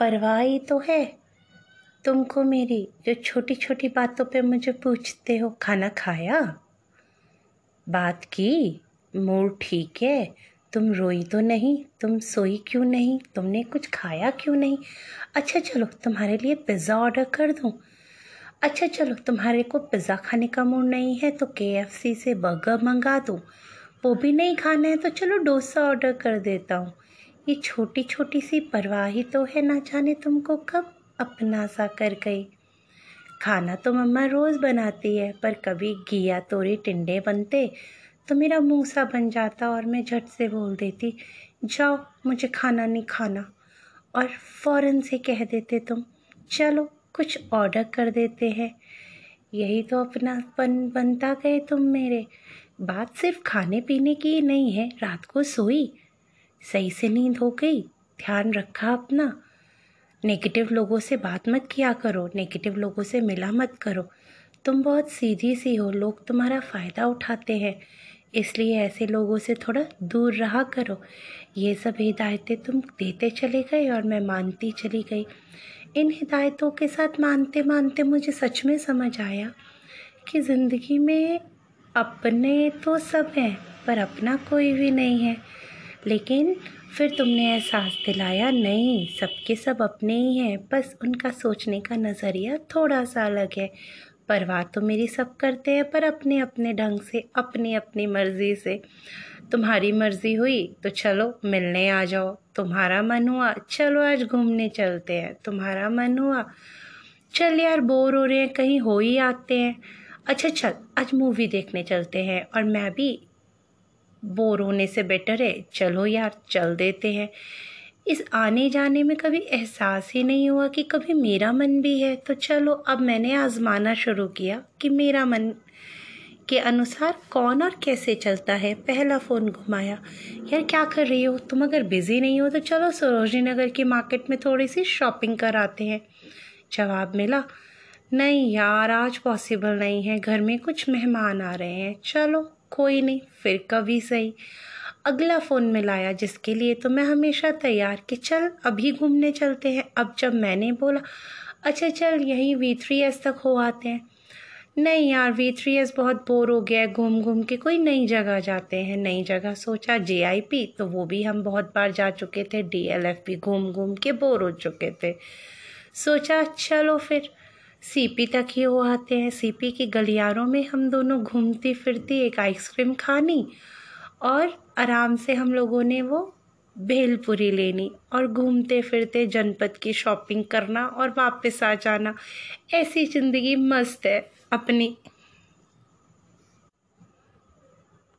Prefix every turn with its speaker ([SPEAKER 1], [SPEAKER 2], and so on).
[SPEAKER 1] परवाह ही तो है। तुमको मेरी जो छोटी छोटी बातों पे मुझे पूछते हो, खाना खाया? बात की, मूड ठीक है, तुम रोई तो नहीं, तुम सोई क्यों नहीं, तुमने कुछ खाया क्यों नहीं? अच्छा चलो, तुम्हारे लिए पिज़्ज़ा ऑर्डर कर दूँ। अच्छा चलो, तुम्हारे को पिज़्ज़ा खाने का मूड नहीं है तो के से बर्गर मंगा दूँ। वो भी नहीं खाना है तो चलो डोसा ऑर्डर कर देता हूँ। ये छोटी छोटी सी परवाह ही तो है ना जाने तुमको कब अपना सा कर गई। खाना तो मम्मा रोज़ बनाती है, पर कभी घिया तोरी टिंडे बनते तो मेरा मुँह सा बन जाता और मैं झट से बोल देती, जाओ, मुझे खाना नहीं खाना। और फ़ौरन से कह देते तुम, चलो, कुछ ऑर्डर कर देते हैं। यही तो अपनापन बनता गए तुम मेरे। बात सिर्फ़ खाने पीने की नहीं है, रात को सोई। सही से नींद हो गई, ध्यान रखा अपना। नेगेटिव लोगों से बात मत किया करो, नेगेटिव लोगों से मिला मत करो। तुम बहुत सीधी सी हो, लोग तुम्हारा फ़ायदा उठाते हैं। इसलिए ऐसे लोगों से थोड़ा दूर रहा करो। ये सब हिदायतें तुम देते चले गए और मैं मानती चली गई। इन हिदायतों के साथ मानते मानते मुझे सच में समझ आया कि ज़िंदगी में अपने तो सब हैं, पर अपना कोई भी नहीं है। लेकिन फिर तुमने एहसास दिलाया, नहीं, सबके सब अपने ही हैं। बस उनका सोचने का नज़रिया थोड़ा सा अलग है। परवाह तो मेरी सब करते हैं, पर अपने अपने ढंग से अपनी अपनी मर्ज़ी से। तुम्हारी मर्ज़ी हुई तो चलो, मिलने आ जाओ। तुम्हारा मन हुआ, चलो आज घूमने चलते हैं। तुम्हारा मन हुआ, चल यार, बोर हो रहे हैं, कहीं हो ही आते हैं। अच्छा चल, आज मूवी देखने चलते हैं, और मैं भी बोर होने से बेटर है। चलो यार, चल देते हैं। इस आने जाने में कभी एहसास ही नहीं हुआ कि कभी मेरा मन भी है। तो चलो, अब मैंने आजमाना शुरू किया कि मेरा मन के अनुसार कौन और कैसे चलता है। पहला फ़ोन घुमाया, यार, क्या कर रही हो? तुम अगर बिज़ी नहीं हो तो चलो सरोजनी नगर की मार्केट में थोड़ी सी शॉपिंग कराते हैं। जवाब मिला, नहीं यार, आज पॉसिबल नहीं है। घर में कुछ मेहमान आ रहे हैं। चलो कोई नहीं, फिर कभी सही। अगला फ़ोन मिलाया जिसके लिए तो मैं हमेशा तैयार कि चल, अभी घूमने चलते हैं। अब जब मैंने बोला अच्छा चल, यहीं वी थ्री एस तक हो आते हैं। नहीं यार वी थ्री एस बहुत बोर हो गया है घूम घूम के कोई नई जगह जाते हैं, नई जगह। सोचा जे आई पी तो वो भी हम बहुत बार जा चुके थे डी एल एफ़ भी घूम घूम के बोर हो चुके थे। सोचा, चलो फिर। सी पी तक ही वो आते हैं। सीपी की गलियारों में हम दोनों घूमती फिरती एक आइसक्रीम खानी और आराम से हम लोगों ने वो भेलपुरी लेनी और घूमते फिरते जनपद की शॉपिंग करना और वापस आ जाना। ऐसी ज़िंदगी मस्त है अपनी।